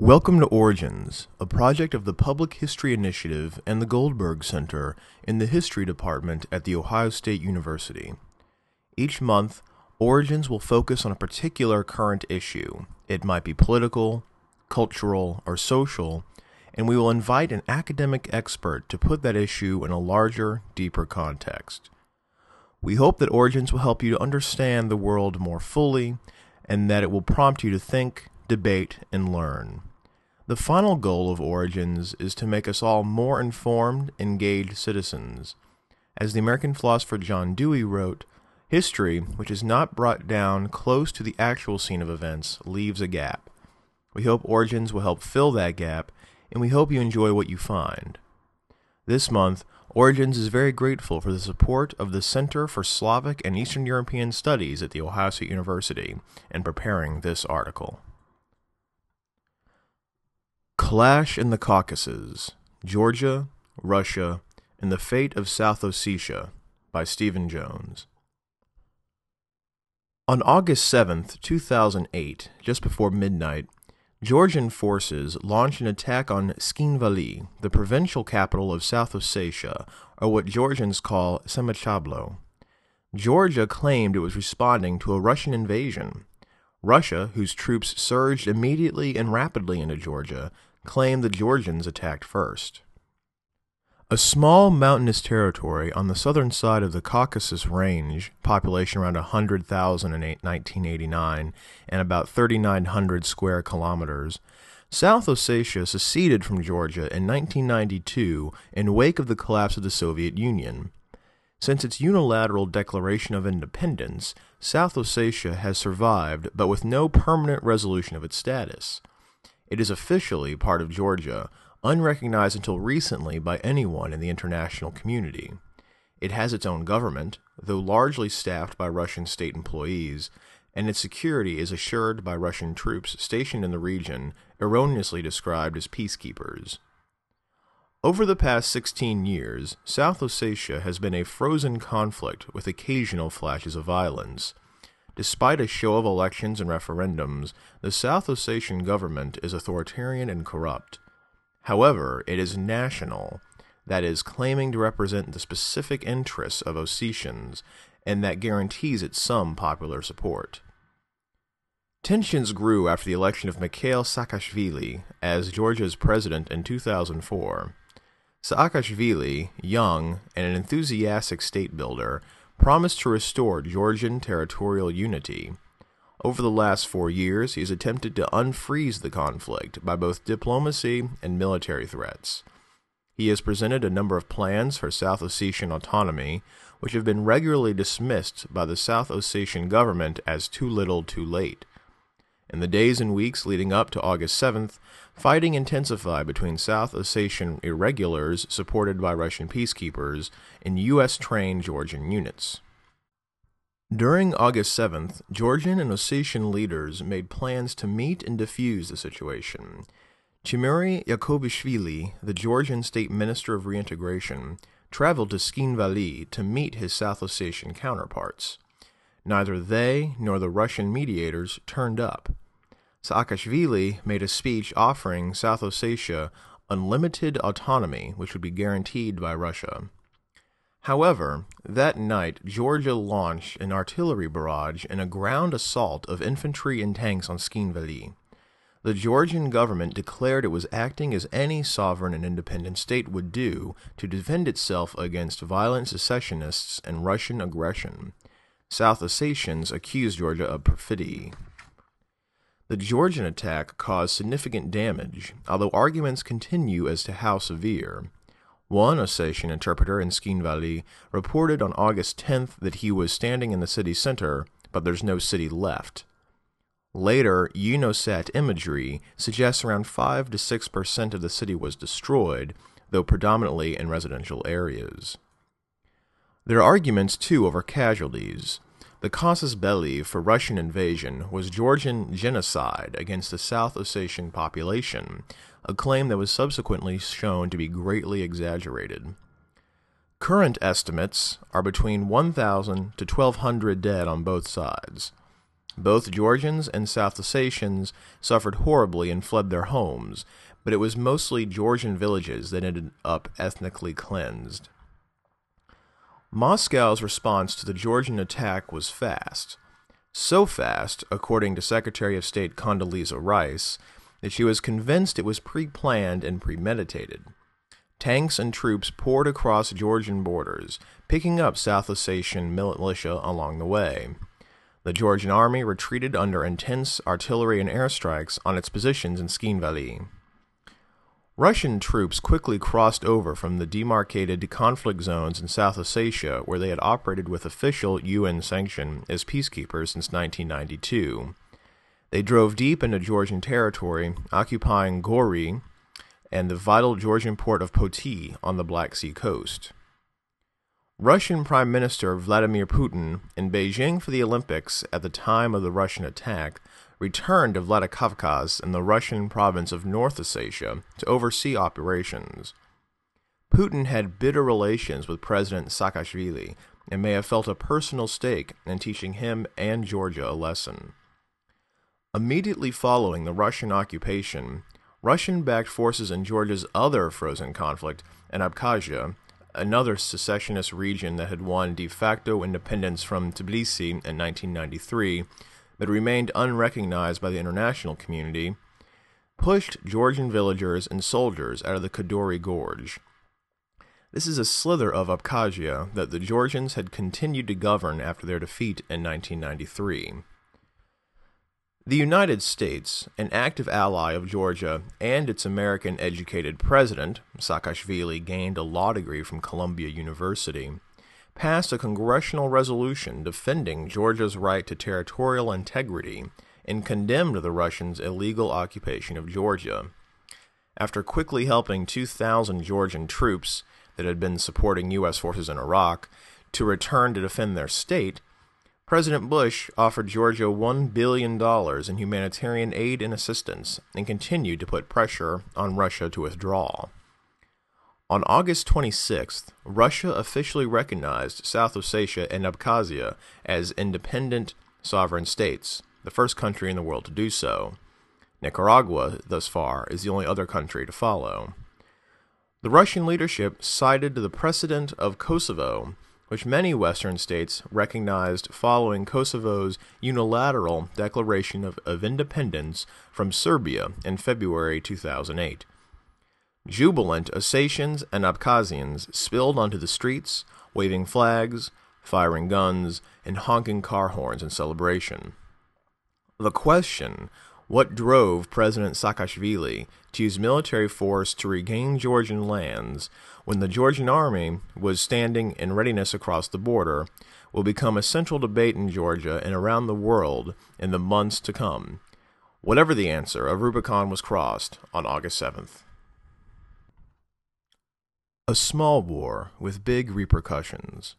Welcome to Origins, a project of the Public History Initiative and the Goldberg Center in the History Department at The Ohio State University. Each month, Origins will focus on a particular current issue. It might be political, cultural, or social, and we will invite an academic expert to put that issue in a larger, deeper context. We hope that Origins will help you to understand the world more fully and that it will prompt you to think, debate, and learn. The final goal of Origins is to make us all more informed, engaged citizens. As the American philosopher John Dewey wrote, history, which is not brought down close to the actual scene of events, leaves a gap. We hope Origins will help fill that gap, and we hope you enjoy what you find. This month, Origins is very grateful for the support of the Center for Slavic and Eastern European Studies at The Ohio State University in preparing this article. Clash in the Caucasus Georgia, Russia, and the Fate of South Ossetia by Stephen Jones. On August 7, 2008, just before midnight, Georgian forces launched an attack on Tskhinvali, the provincial capital of South Ossetia, or what Georgians call Samachablo. Georgia claimed it was responding to a Russian invasion. Russia, whose troops surged immediately and rapidly into Georgia, claimed the Georgians attacked first. A small mountainous territory on the southern side of the Caucasus Range, population around 100,000 in 1989 and about 3,900 square kilometers, South Ossetia seceded from Georgia in 1992 in wake of the collapse of the Soviet Union. Since its unilateral declaration of independence, South Ossetia has survived but with no permanent resolution of its status. It is officially part of Georgia, unrecognized until recently by anyone in the international community. It has its own government, though largely staffed by Russian state employees, and its security is assured by Russian troops stationed in the region, erroneously described as peacekeepers. Over the past 16 years, South Ossetia has been a frozen conflict with occasional flashes of violence. Despite a show of elections and referendums, the South Ossetian government is authoritarian and corrupt. However, it is national, that is, claiming to represent the specific interests of Ossetians, and that guarantees it some popular support. Tensions grew after the election of Mikhail Saakashvili as Georgia's president in 2004. Saakashvili, young and an enthusiastic state builder, promised to restore Georgian territorial unity. Over the last four years, he has attempted to unfreeze the conflict by both diplomacy and military threats. He has presented a number of plans for South Ossetian autonomy, which have been regularly dismissed by the South Ossetian government as too little too late. In the days and weeks leading up to August 7th, fighting intensified between South Ossetian irregulars supported by Russian peacekeepers and U.S. trained Georgian units. During August 7th, Georgian and Ossetian leaders made plans to meet and defuse the situation. Temuri Yakobashvili, the Georgian State Minister of Reintegration, traveled to Tskhinvali to meet his South Ossetian counterparts. Neither they nor the Russian mediators turned up. Saakashvili made a speech offering South Ossetia unlimited autonomy, which would be guaranteed by Russia. However, that night, Georgia launched an artillery barrage and a ground assault of infantry and tanks on Tskhinvali. The Georgian government declared it was acting as any sovereign and independent state would do to defend itself against violent secessionists and Russian aggression. South Ossetians accused Georgia of perfidy. The Georgian attack caused significant damage, although arguments continue as to how severe. One Ossetian interpreter in Tskhinvali reported on August 10th that he was standing in the city center, but there's no city left. Later, UNOSAT imagery suggests around 5 to 6% of the city was destroyed, though predominantly in residential areas. There are arguments, too, over casualties. The casus belli for Russian invasion was Georgian genocide against the South Ossetian population, a claim that was subsequently shown to be greatly exaggerated. Current estimates are between 1,000 to 1,200 dead on both sides. Both Georgians and South Ossetians suffered horribly and fled their homes, but it was mostly Georgian villages that ended up ethnically cleansed. Moscow's response to the Georgian attack was fast. So fast, according to Secretary of State Condoleezza Rice, that she was convinced it was pre planned and premeditated. Tanks and troops poured across Georgian borders, picking up South Ossetian militia along the way. The Georgian army retreated under intense artillery and airstrikes on its positions in Tskhinvali. Russian troops quickly crossed over from the demarcated conflict zones in South Ossetia, where they had operated with official UN sanction as peacekeepers since 1992. They drove deep into Georgian territory, occupying Gori and the vital Georgian port of Poti on the Black Sea coast. Russian Prime Minister Vladimir Putin, in Beijing for the Olympics at the time of the Russian attack, returned to Vladikavkaz in the Russian province of North Ossetia to oversee operations. Putin had bitter relations with President Saakashvili and may have felt a personal stake in teaching him and Georgia a lesson. Immediately following the Russian occupation, Russian backed forces in Georgia's other frozen conflict in Abkhazia another secessionist region that had won de facto independence from Tbilisi in 1993, but remained unrecognized by the international community, pushed Georgian villagers and soldiers out of the Kodori Gorge. This is a slither of Abkhazia that the Georgians had continued to govern after their defeat in 1993. The United States, an active ally of Georgia and its American educated president, Saakashvili gained a law degree from Columbia University, passed a congressional resolution defending Georgia's right to territorial integrity and condemned the Russians' illegal occupation of Georgia. After quickly helping 2,000 Georgian troops that had been supporting U.S. forces in Iraq to return to defend their state, President Bush offered Georgia $1 billion in humanitarian aid and assistance and continued to put pressure on Russia to withdraw. On August 26th, Russia officially recognized South Ossetia and Abkhazia as independent sovereign states, the first country in the world to do so. Nicaragua, thus far, is the only other country to follow. The Russian leadership cited the precedent of Kosovo which many Western states recognized following Kosovo's unilateral declaration of, of independence from Serbia in February 2008. Jubilant Ossetians and Abkhazians spilled onto the streets, waving flags, firing guns, and honking car horns in celebration. The question what drove President Saakashvili to use military force to regain Georgian lands when the Georgian army was standing in readiness across the border will become a central debate in Georgia and around the world in the months to come. Whatever the answer, a Rubicon was crossed on August 7th. A small war with big repercussions.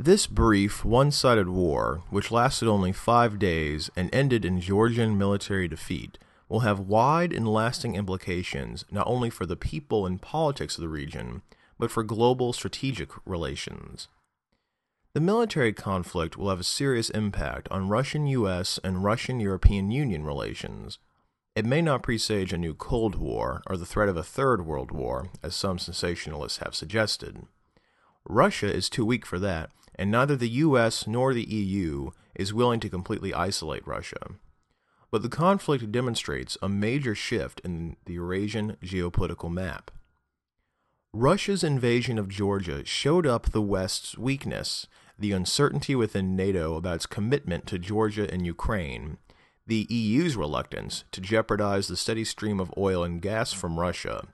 This brief, one sided war, which lasted only five days and ended in Georgian military defeat, will have wide and lasting implications not only for the people and politics of the region, but for global strategic relations. The military conflict will have a serious impact on Russian US and Russian European Union relations. It may not presage a new Cold War or the threat of a Third World War, as some sensationalists have suggested. Russia is too weak for that, and neither the US nor the EU is willing to completely isolate Russia. But the conflict demonstrates a major shift in the Eurasian geopolitical map. Russia's invasion of Georgia showed up the West's weakness, the uncertainty within NATO about its commitment to Georgia and Ukraine, the EU's reluctance to jeopardize the steady stream of oil and gas from Russia,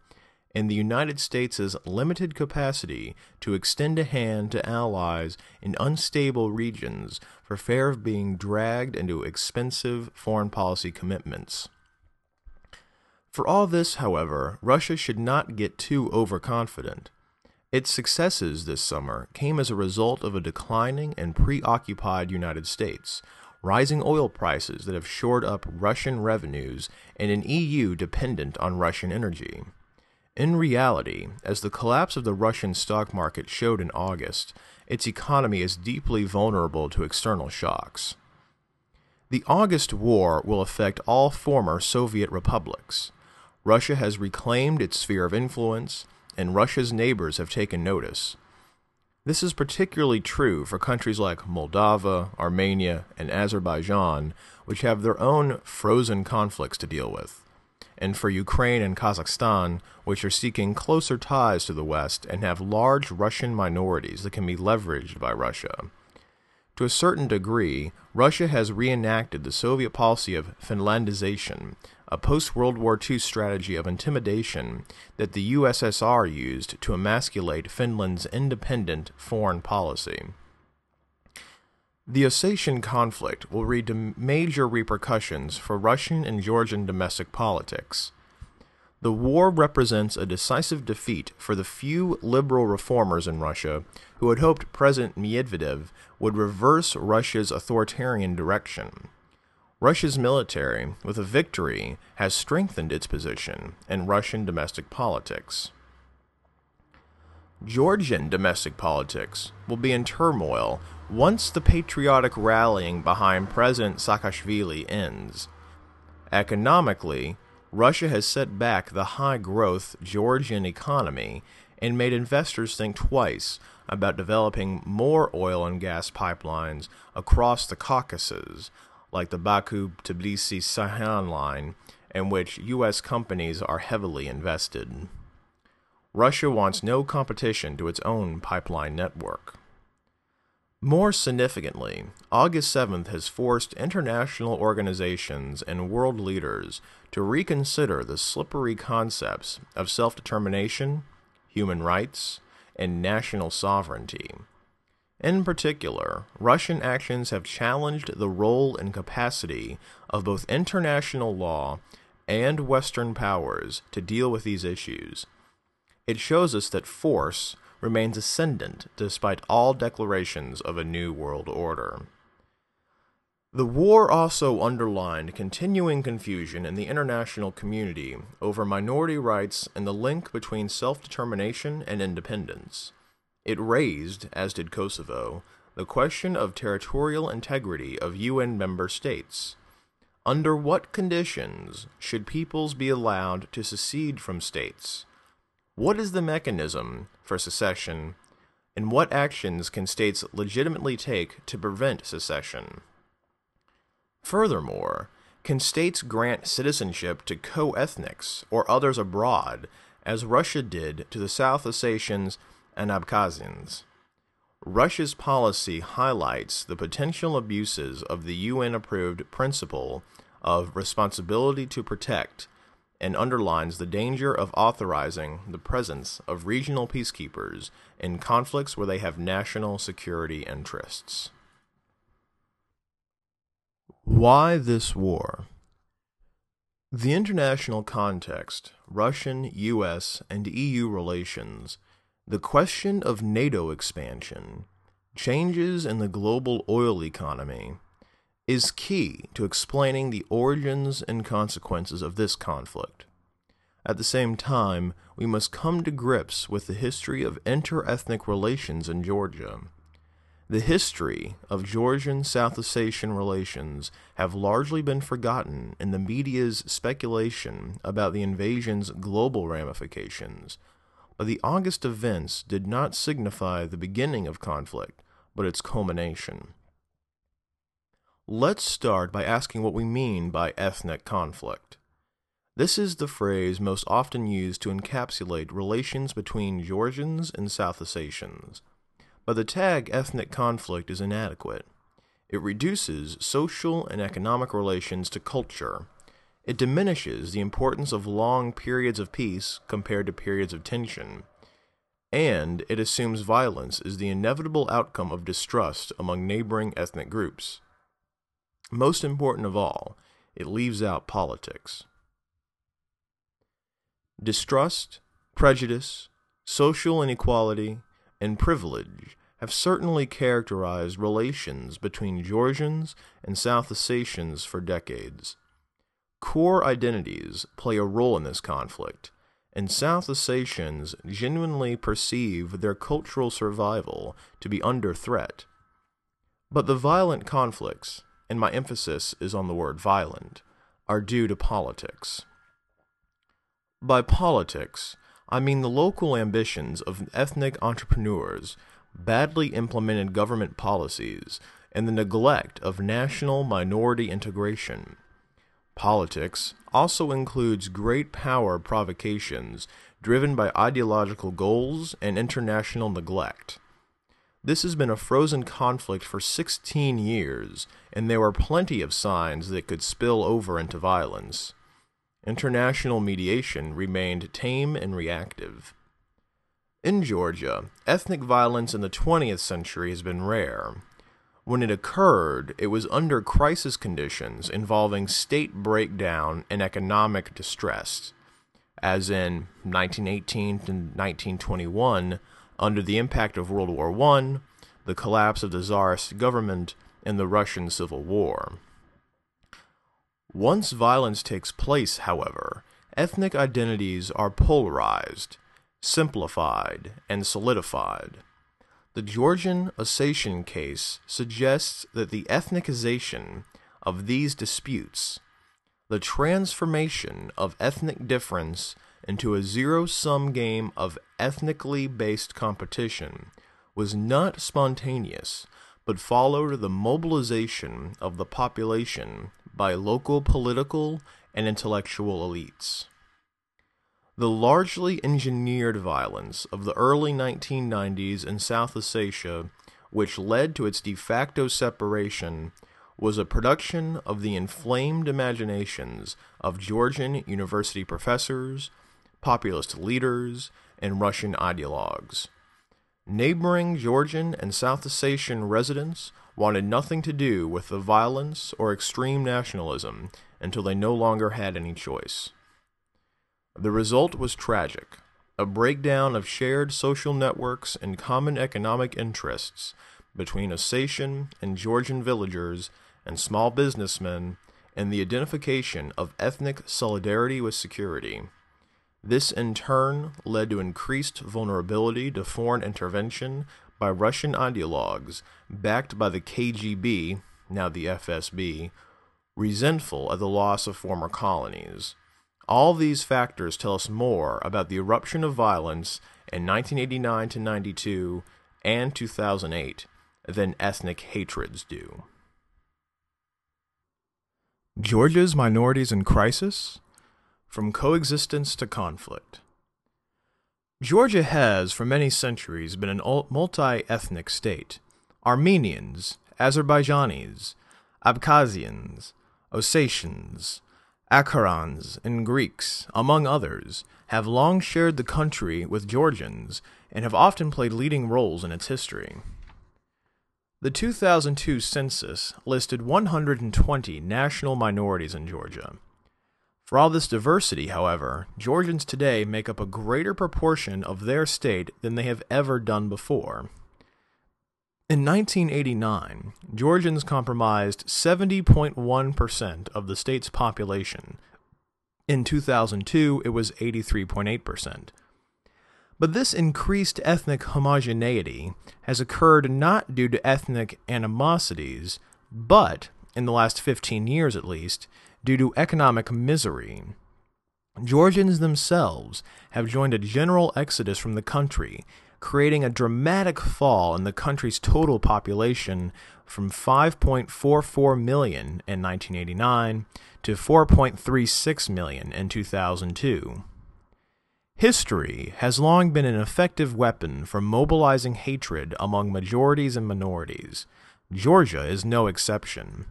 and the United States' limited capacity to extend a hand to allies in unstable regions for fear of being dragged into expensive foreign policy commitments. For all this, however, Russia should not get too overconfident. Its successes this summer came as a result of a declining and preoccupied United States, rising oil prices that have shored up Russian revenues, and an EU dependent on Russian energy. In reality, as the collapse of the Russian stock market showed in August, its economy is deeply vulnerable to external shocks. The August War will affect all former Soviet republics. Russia has reclaimed its sphere of influence, and Russia's neighbors have taken notice. This is particularly true for countries like Moldova, Armenia, and Azerbaijan, which have their own frozen conflicts to deal with, and for Ukraine and Kazakhstan, which are seeking closer ties to the West and have large Russian minorities that can be leveraged by Russia. To a certain degree, Russia has reenacted the Soviet policy of Finlandization, a post World War II strategy of intimidation that the USSR used to emasculate Finland's independent foreign policy. The Ossetian conflict will lead to major repercussions for Russian and Georgian domestic politics. The war represents a decisive defeat for the few liberal reformers in Russia who had hoped President Medvedev would reverse Russia's authoritarian direction. Russia's military, with a victory, has strengthened its position in Russian domestic politics. Georgian domestic politics will be in turmoil once the patriotic rallying behind President Saakashvili ends. Economically, Russia has set back the high growth Georgian economy and made investors think twice about developing more oil and gas pipelines across the Caucasus, like the Baku Tbilisi Ceyhan line, in which U.S. companies are heavily invested. Russia wants no competition to its own pipeline network. More significantly, August 7th has forced international organizations and world leaders to reconsider the slippery concepts of self determination, human rights, and national sovereignty. In particular, Russian actions have challenged the role and capacity of both international law and Western powers to deal with these issues. It shows us that force remains ascendant despite all declarations of a new world order. The war also underlined continuing confusion in the international community over minority rights and the link between self determination and independence. It raised, as did Kosovo, the question of territorial integrity of UN member states. Under what conditions should peoples be allowed to secede from states? What is the mechanism for secession, and what actions can states legitimately take to prevent secession? Furthermore, can states grant citizenship to co ethnics or others abroad, as Russia did to the South Ossetians and Abkhazians? Russia's policy highlights the potential abuses of the UN approved principle of responsibility to protect and underlines the danger of authorizing the presence of regional peacekeepers in conflicts where they have national security interests. Why this war? The international context, Russian, US, and EU relations, the question of NATO expansion, changes in the global oil economy, is key to explaining the origins and consequences of this conflict. At the same time, we must come to grips with the history of inter-ethnic relations in Georgia. The history of Georgian South Ossetian relations have largely been forgotten in the media's speculation about the invasion's global ramifications, the August events did not signify the beginning of conflict, but its culmination. Let's start by asking what we mean by ethnic conflict. This is the phrase most often used to encapsulate relations between Georgians and South Ossetians. But the tag ethnic conflict is inadequate. It reduces social and economic relations to culture. It diminishes the importance of long periods of peace compared to periods of tension. And it assumes violence is the inevitable outcome of distrust among neighboring ethnic groups. Most important of all, it leaves out politics. Distrust, prejudice, social inequality, and privilege have certainly characterized relations between Georgians and South Ossetians for decades. Core identities play a role in this conflict, and South Ossetians genuinely perceive their cultural survival to be under threat. But the violent conflicts, and my emphasis is on the word violent, are due to politics. By politics, I mean the local ambitions of ethnic entrepreneurs, badly implemented government policies, and the neglect of national minority integration. Politics also includes great power provocations driven by ideological goals and international neglect. This has been a frozen conflict for 16 years, and there were plenty of signs that could spill over into violence. International mediation remained tame and reactive. In Georgia, ethnic violence in the 20th century has been rare. When it occurred, it was under crisis conditions involving state breakdown and economic distress, as in 1918 to 1921 under the impact of World War I, the collapse of the Tsarist government, and the Russian Civil War. Once violence takes place, however, ethnic identities are polarized, simplified, and solidified. The Georgian Ossetia case suggests that the ethnicization of these disputes, the transformation of ethnic difference into a zero sum game of ethnically based competition, was not spontaneous, but followed the mobilization of the population by local political and intellectual elites. The largely engineered violence of the early 1990s in South Ossetia, which led to its de facto separation, was a production of the inflamed imaginations of Georgian university professors, populist leaders, and Russian ideologues. Neighboring Georgian and South Ossetian residents wanted nothing to do with the violence or extreme nationalism until they no longer had any choice. The result was tragic a breakdown of shared social networks and common economic interests between Ossetian and Georgian villagers and small businessmen, and the identification of ethnic solidarity with security. This in turn led to increased vulnerability to foreign intervention by Russian ideologues backed by the KGB, now the FSB, resentful at the loss of former colonies. All these factors tell us more about the eruption of violence in 1989 to 92 and 2008 than ethnic hatreds do. Georgia's minorities in crisis? From coexistence to conflict. Georgia has, for many centuries, been a multi ethnic state. Armenians, Azerbaijanis, Abkhazians, Ossetians, Akharans and Greeks, among others, have long shared the country with Georgians and have often played leading roles in its history. The 2002 census listed 120 national minorities in Georgia. For all this diversity, however, Georgians today make up a greater proportion of their state than they have ever done before. In 1989, Georgians comprised 70.1% of the state's population. In 2002, it was 83.8%. But this increased ethnic homogeneity has occurred not due to ethnic animosities, but, in the last 15 years at least, due to economic misery. Georgians themselves have joined a general exodus from the country creating a dramatic fall in the country's total population from 5.44 million in 1989 to 4.36 million in 2002. History has long been an effective weapon for mobilizing hatred among majorities and minorities. Georgia is no exception.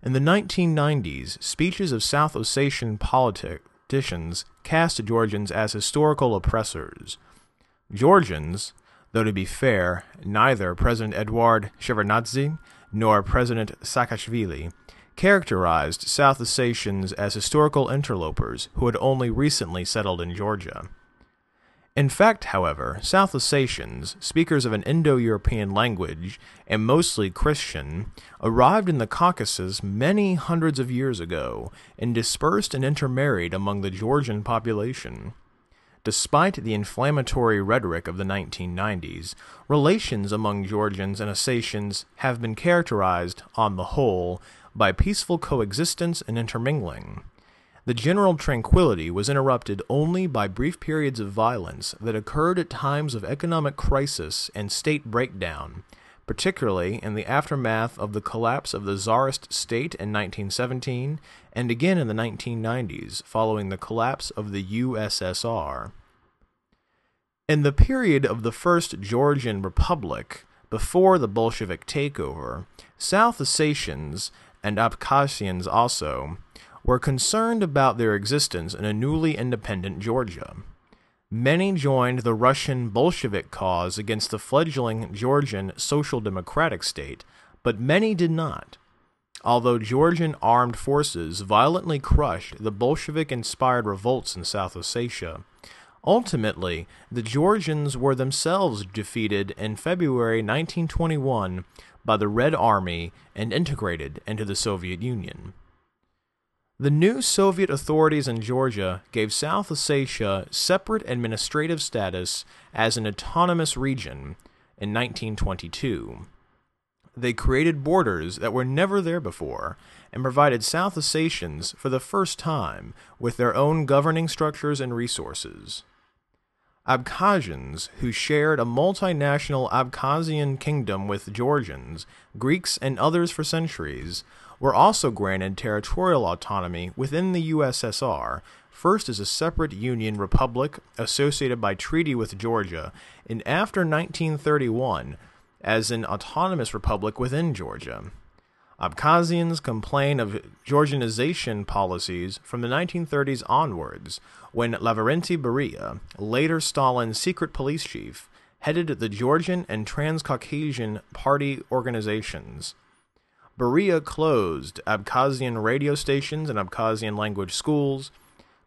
In the 1990s, speeches of South Ossetian politicians cast Georgians as historical oppressors. Georgians, though to be fair, neither President Eduard Shevardnadze nor President Saakashvili characterized South Ossetians as historical interlopers who had only recently settled in Georgia. In fact, however, South Ossetians, speakers of an Indo European language and mostly Christian, arrived in the Caucasus many hundreds of years ago and dispersed and intermarried among the Georgian population. Despite the inflammatory rhetoric of the 1990s, relations among Georgians and Ossetians have been characterized, on the whole, by peaceful coexistence and intermingling. The general tranquility was interrupted only by brief periods of violence that occurred at times of economic crisis and state breakdown, particularly in the aftermath of the collapse of the Tsarist state in 1917 and again in the 1990s following the collapse of the USSR. In the period of the First Georgian Republic, before the Bolshevik takeover, South Ossetians, and Abkhazians also, were concerned about their existence in a newly independent Georgia. Many joined the Russian Bolshevik cause against the fledgling Georgian Social Democratic state, but many did not. Although Georgian armed forces violently crushed the Bolshevik inspired revolts in South Ossetia, ultimately the Georgians were themselves defeated in February 1921 by the Red Army and integrated into the Soviet Union. The new Soviet authorities in Georgia gave South Ossetia separate administrative status as an autonomous region in 1922. They created borders that were never there before and provided South Ossetians, for the first time, with their own governing structures and resources. Abkhazians, who shared a multinational Abkhazian kingdom with Georgians, Greeks, and others for centuries, were also granted territorial autonomy within the USSR, first as a separate Union republic associated by treaty with Georgia, and after 1931 as an autonomous republic within Georgia. Abkhazians complain of Georgianization policies from the 1930s onwards, when Lavrentiy Beria, later Stalin's secret police chief, headed the Georgian and Transcaucasian party organizations. Beria closed Abkhazian radio stations and Abkhazian language schools,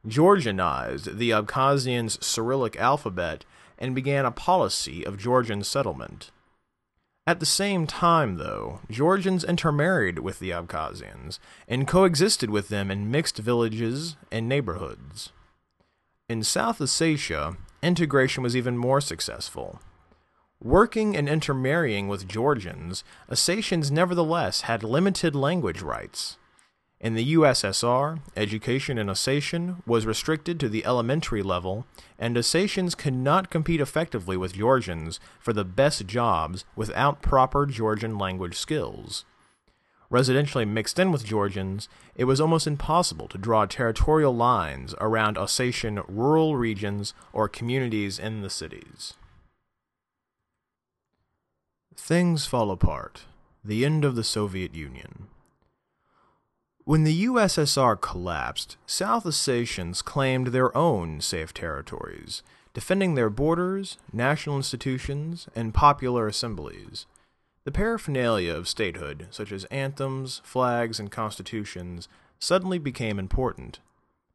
Georgianized the Abkhazians' Cyrillic alphabet, and began a policy of Georgian settlement. At the same time, though, Georgians intermarried with the Abkhazians and coexisted with them in mixed villages and neighborhoods. In South Ossetia, integration was even more successful. Working and intermarrying with Georgians, Ossetians nevertheless had limited language rights. In the USSR, education in Ossetian was restricted to the elementary level, and Ossetians could not compete effectively with Georgians for the best jobs without proper Georgian language skills. Residentially mixed in with Georgians, it was almost impossible to draw territorial lines around Ossetian rural regions or communities in the cities. Things fall apart. The end of the Soviet Union. When the USSR collapsed, South Ossetians claimed their own safe territories, defending their borders, national institutions, and popular assemblies. The paraphernalia of statehood, such as anthems, flags, and constitutions, suddenly became important.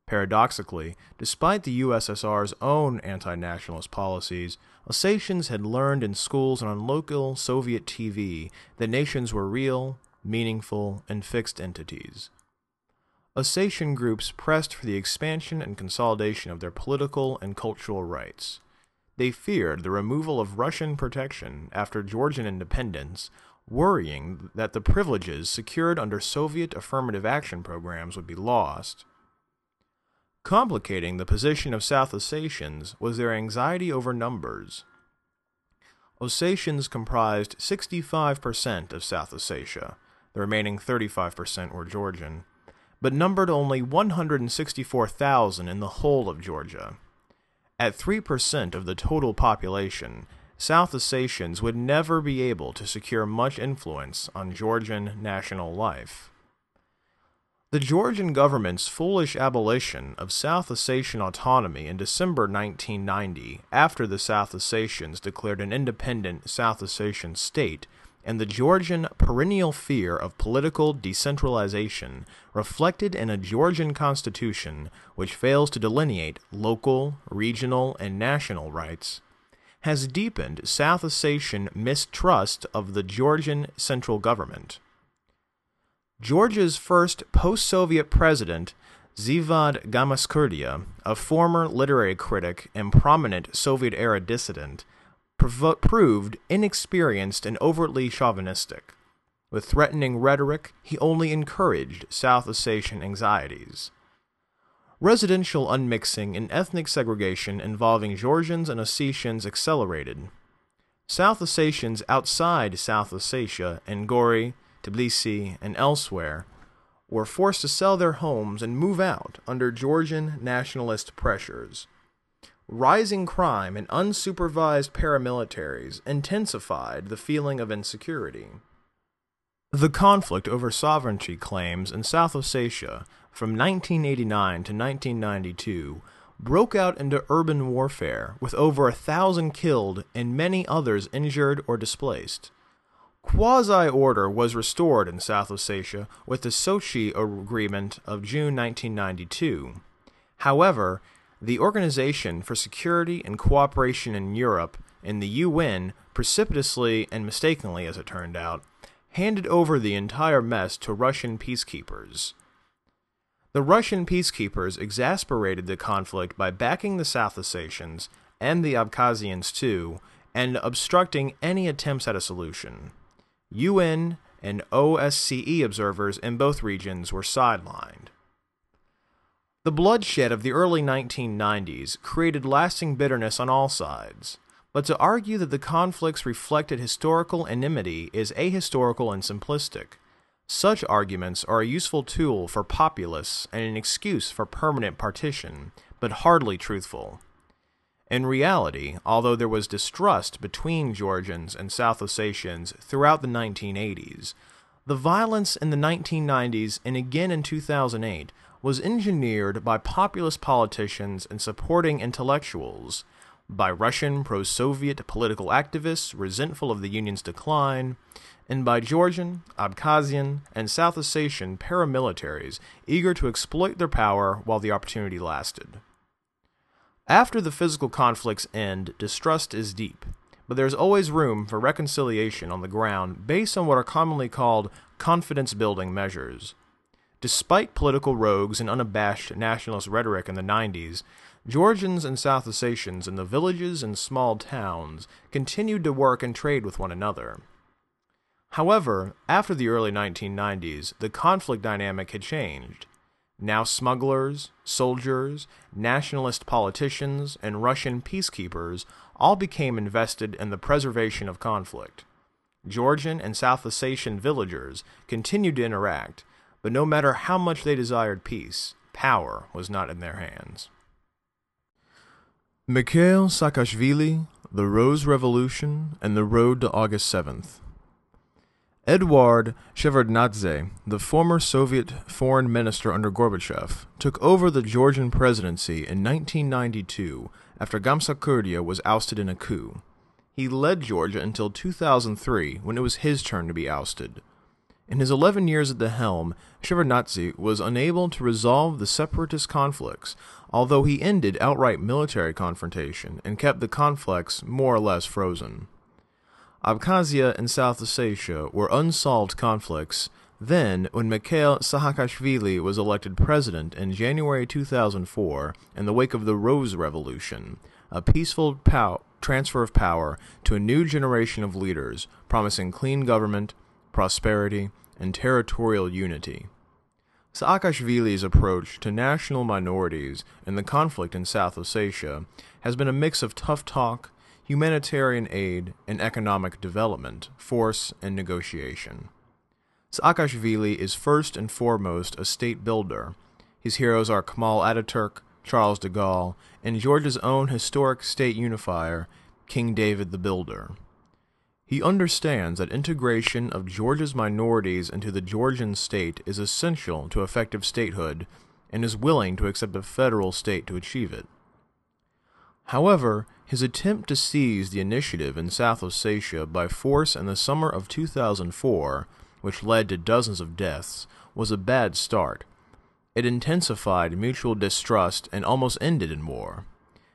Paradoxically, despite the USSR's own anti nationalist policies, Ossetians had learned in schools and on local Soviet TV that nations were real, meaningful, and fixed entities. Ossetian groups pressed for the expansion and consolidation of their political and cultural rights. They feared the removal of Russian protection after Georgian independence, worrying that the privileges secured under Soviet affirmative action programs would be lost. Complicating the position of South Ossetians was their anxiety over numbers. Ossetians comprised 65% of South Ossetia, the remaining 35% were Georgian, but numbered only 164,000 in the whole of Georgia. At 3% of the total population, South Ossetians would never be able to secure much influence on Georgian national life. The Georgian government's foolish abolition of South Ossetian autonomy in December 1990, after the South Ossetians declared an independent South Ossetian state, and the Georgian perennial fear of political decentralization reflected in a Georgian constitution which fails to delineate local, regional, and national rights, has deepened South Ossetian mistrust of the Georgian central government. Georgia's first post Soviet president, Zviad Gamsakhurdia, a former literary critic and prominent Soviet era dissident, prov- proved inexperienced and overtly chauvinistic. With threatening rhetoric, he only encouraged South Ossetian anxieties. Residential unmixing and ethnic segregation involving Georgians and Ossetians accelerated. South Ossetians outside South Ossetia, in Gori, Tbilisi, and elsewhere, were forced to sell their homes and move out under Georgian nationalist pressures. Rising crime and unsupervised paramilitaries intensified the feeling of insecurity. The conflict over sovereignty claims in South Ossetia from 1989 to 1992 broke out into urban warfare with over a thousand killed and many others injured or displaced. Quasi order was restored in South Ossetia with the Sochi Agreement of June 1992. However, the Organization for Security and Cooperation in Europe and the UN precipitously and mistakenly, as it turned out, handed over the entire mess to Russian peacekeepers. The Russian peacekeepers exasperated the conflict by backing the South Ossetians, and the Abkhazians too, and obstructing any attempts at a solution. UN and OSCE observers in both regions were sidelined. The bloodshed of the early 1990s created lasting bitterness on all sides, but to argue that the conflicts reflected historical enmity is ahistorical and simplistic. Such arguments are a useful tool for populists and an excuse for permanent partition, but hardly truthful. In reality, although there was distrust between Georgians and South Ossetians throughout the 1980s, the violence in the 1990s and again in 2008 was engineered by populist politicians and supporting intellectuals, by Russian pro Soviet political activists resentful of the Union's decline, and by Georgian, Abkhazian, and South Ossetian paramilitaries eager to exploit their power while the opportunity lasted. After the physical conflicts end, distrust is deep, but there is always room for reconciliation on the ground based on what are commonly called confidence building measures. Despite political rogues and unabashed nationalist rhetoric in the 90s, Georgians and South Ossetians in the villages and small towns continued to work and trade with one another. However, after the early 1990s, the conflict dynamic had changed. Now smugglers, soldiers, nationalist politicians, and Russian peacekeepers all became invested in the preservation of conflict. Georgian and South Ossetian villagers continued to interact, but no matter how much they desired peace, power was not in their hands. Mikhail Saakashvili, The Rose Revolution, and the Road to August 7th. Eduard Shevardnadze, the former Soviet foreign minister under Gorbachev, took over the Georgian presidency in 1992 after Gamsakhurdia was ousted in a coup. He led Georgia until 2003 when it was his turn to be ousted. In his 11 years at the helm, Shevardnadze was unable to resolve the separatist conflicts, although he ended outright military confrontation and kept the conflicts more or less frozen. Abkhazia and South Ossetia were unsolved conflicts. Then, when Mikhail Saakashvili was elected president in January 2004 in the wake of the Rose Revolution, a peaceful pow- transfer of power to a new generation of leaders promising clean government, prosperity, and territorial unity. Saakashvili's approach to national minorities in the conflict in South Ossetia has been a mix of tough talk, humanitarian aid, and economic development, force, and negotiation. Saakashvili is first and foremost a state builder. His heroes are Kemal Ataturk, Charles de Gaulle, and Georgia's own historic state unifier, King David the Builder. He understands that integration of Georgia's minorities into the Georgian state is essential to effective statehood and is willing to accept a federal state to achieve it. However, his attempt to seize the initiative in South Ossetia by force in the summer of 2004, which led to dozens of deaths, was a bad start. It intensified mutual distrust and almost ended in war.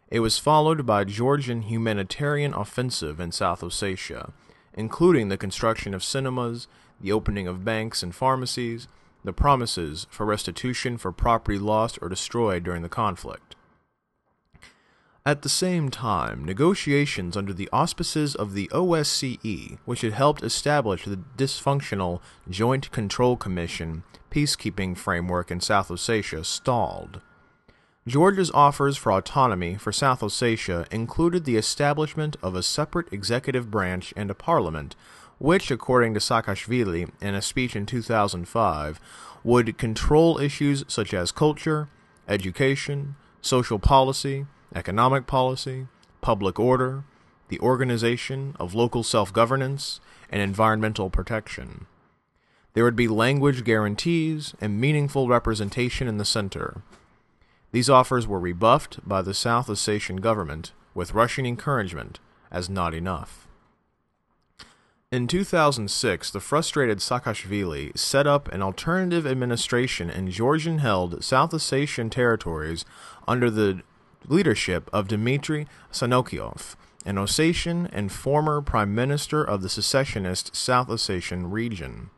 It was followed by a Georgian humanitarian offensive in South Ossetia, including the construction of cinemas, the opening of banks and pharmacies, the promises for restitution for property lost or destroyed during the conflict. At the same time, negotiations under the auspices of the OSCE, which had helped establish the dysfunctional Joint Control Commission peacekeeping framework in South Ossetia, stalled. Georgia's offers for autonomy for South Ossetia included the establishment of a separate executive branch and a parliament, which, according to Saakashvili in a speech in 2005, would control issues such as culture, education, social policy, economic policy, public order, the organization of local self governance, and environmental protection. There would be language guarantees and meaningful representation in the center. These offers were rebuffed by the South Ossetian government with Russian encouragement as not enough. In 2006, the frustrated Saakashvili set up an alternative administration in Georgian held South Ossetian territories under the leadership of Dmitry Sanakoyev, an Ossetian and former prime minister of the secessionist South Ossetian region.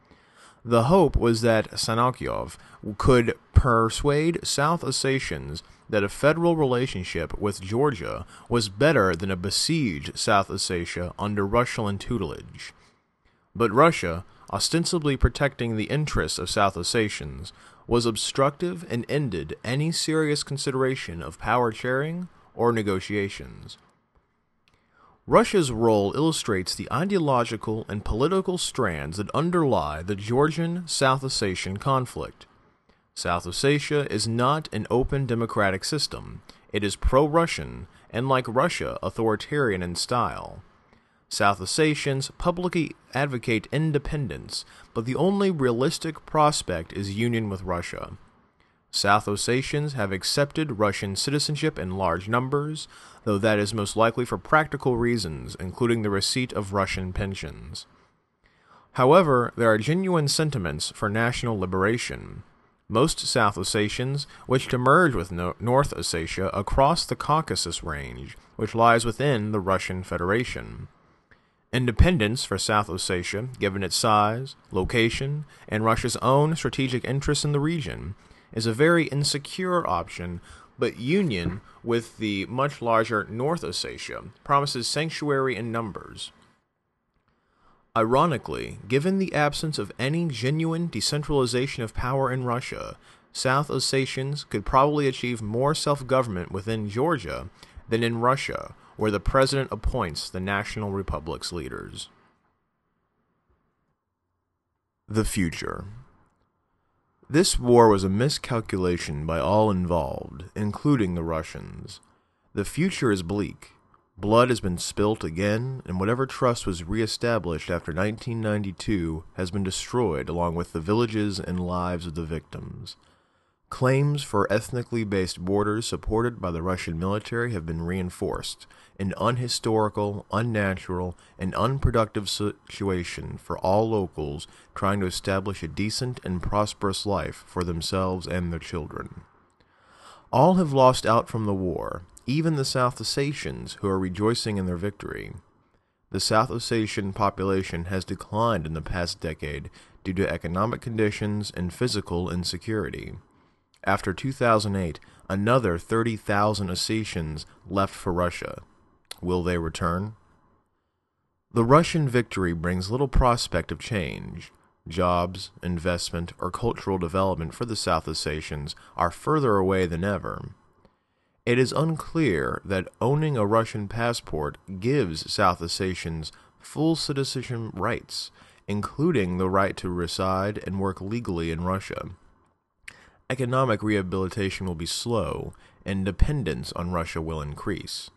The hope was that Sanakoyev could persuade South Ossetians that a federal relationship with Georgia was better than a besieged South Ossetia under Russian tutelage. But Russia, ostensibly protecting the interests of South Ossetians, was obstructive and ended any serious consideration of power sharing or negotiations. Russia's role illustrates the ideological and political strands that underlie the Georgian South Ossetian conflict. South Ossetia is not an open democratic system. It is pro Russian and, like Russia, authoritarian in style. South Ossetians publicly advocate independence, but the only realistic prospect is union with Russia. South Ossetians have accepted Russian citizenship in large numbers, though that is most likely for practical reasons, including the receipt of Russian pensions. However, there are genuine sentiments for national liberation. Most South Ossetians wish to merge with no- North Ossetia across the Caucasus Range, which lies within the Russian Federation. Independence for South Ossetia, given its size, location, and Russia's own strategic interests in the region, is a very insecure option, but union with the much larger North Ossetia promises sanctuary in numbers. Ironically, given the absence of any genuine decentralization of power in Russia, South Ossetians could probably achieve more self government within Georgia than in Russia, where the president appoints the national republic's leaders. The future. This war was a miscalculation by all involved, including the Russians. The future is bleak. Blood has been spilt again, and whatever trust was reestablished after 1992 has been destroyed along with the villages and lives of the victims. Claims for ethnically based borders supported by the Russian military have been reinforced, an unhistorical, unnatural, and unproductive situation for all locals trying to establish a decent and prosperous life for themselves and their children. All have lost out from the war, even the South Ossetians who are rejoicing in their victory. The South Ossetian population has declined in the past decade due to economic conditions and physical insecurity. After 2008, another 30,000 Ossetians left for Russia. Will they return? The Russian victory brings little prospect of change. Jobs, investment, or cultural development for the South Ossetians are further away than ever. It is unclear that owning a Russian passport gives South Ossetians full citizenship rights, including the right to reside and work legally in Russia economic rehabilitation will be slow, and dependence on Russia will increase.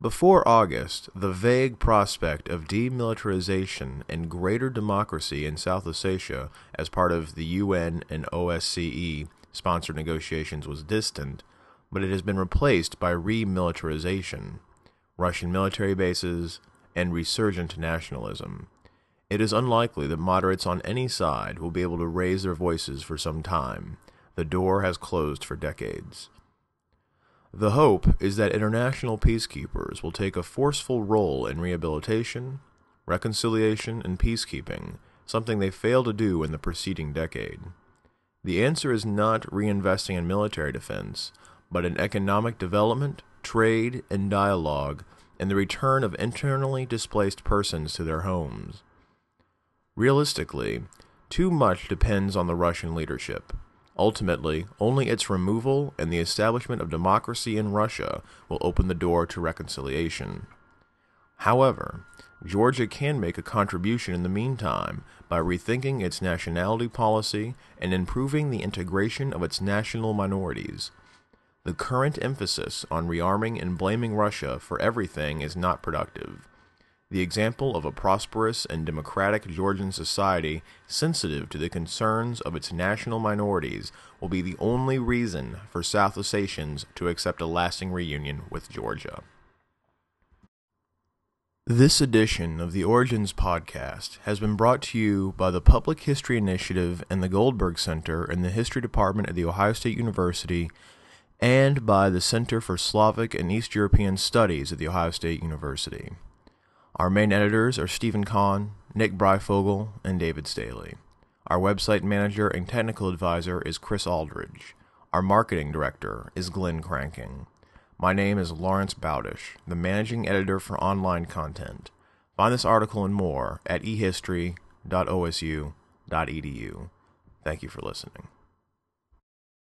Before August, the vague prospect of demilitarization and greater democracy in South Ossetia as part of the UN and OSCE sponsored negotiations was distant, but it has been replaced by remilitarization, Russian military bases, and resurgent nationalism. It is unlikely that moderates on any side will be able to raise their voices for some time. The door has closed for decades. The hope is that international peacekeepers will take a forceful role in rehabilitation, reconciliation, and peacekeeping, something they failed to do in the preceding decade. The answer is not reinvesting in military defense, but in economic development, trade, and dialogue, and the return of internally displaced persons to their homes. Realistically, too much depends on the Russian leadership. Ultimately, only its removal and the establishment of democracy in Russia will open the door to reconciliation. However, Georgia can make a contribution in the meantime by rethinking its nationality policy and improving the integration of its national minorities. The current emphasis on rearming and blaming Russia for everything is not productive. The example of a prosperous and democratic Georgian society sensitive to the concerns of its national minorities will be the only reason for South Ossetians to accept a lasting reunion with Georgia. This edition of the Origins Podcast has been brought to you by the Public History Initiative and the Goldberg Center in the History Department at The Ohio State University and by the Center for Slavic and East European Studies at The Ohio State University. Our main editors are Steven Conn, Nick Breyfogle, and David Staley. Our website manager and technical advisor is Chris Aldridge. Our marketing director is Glenn Cranking. My name is Lawrence Bowdish, the managing editor for online content. Find this article and more at ehistory.osu.edu. Thank you for listening.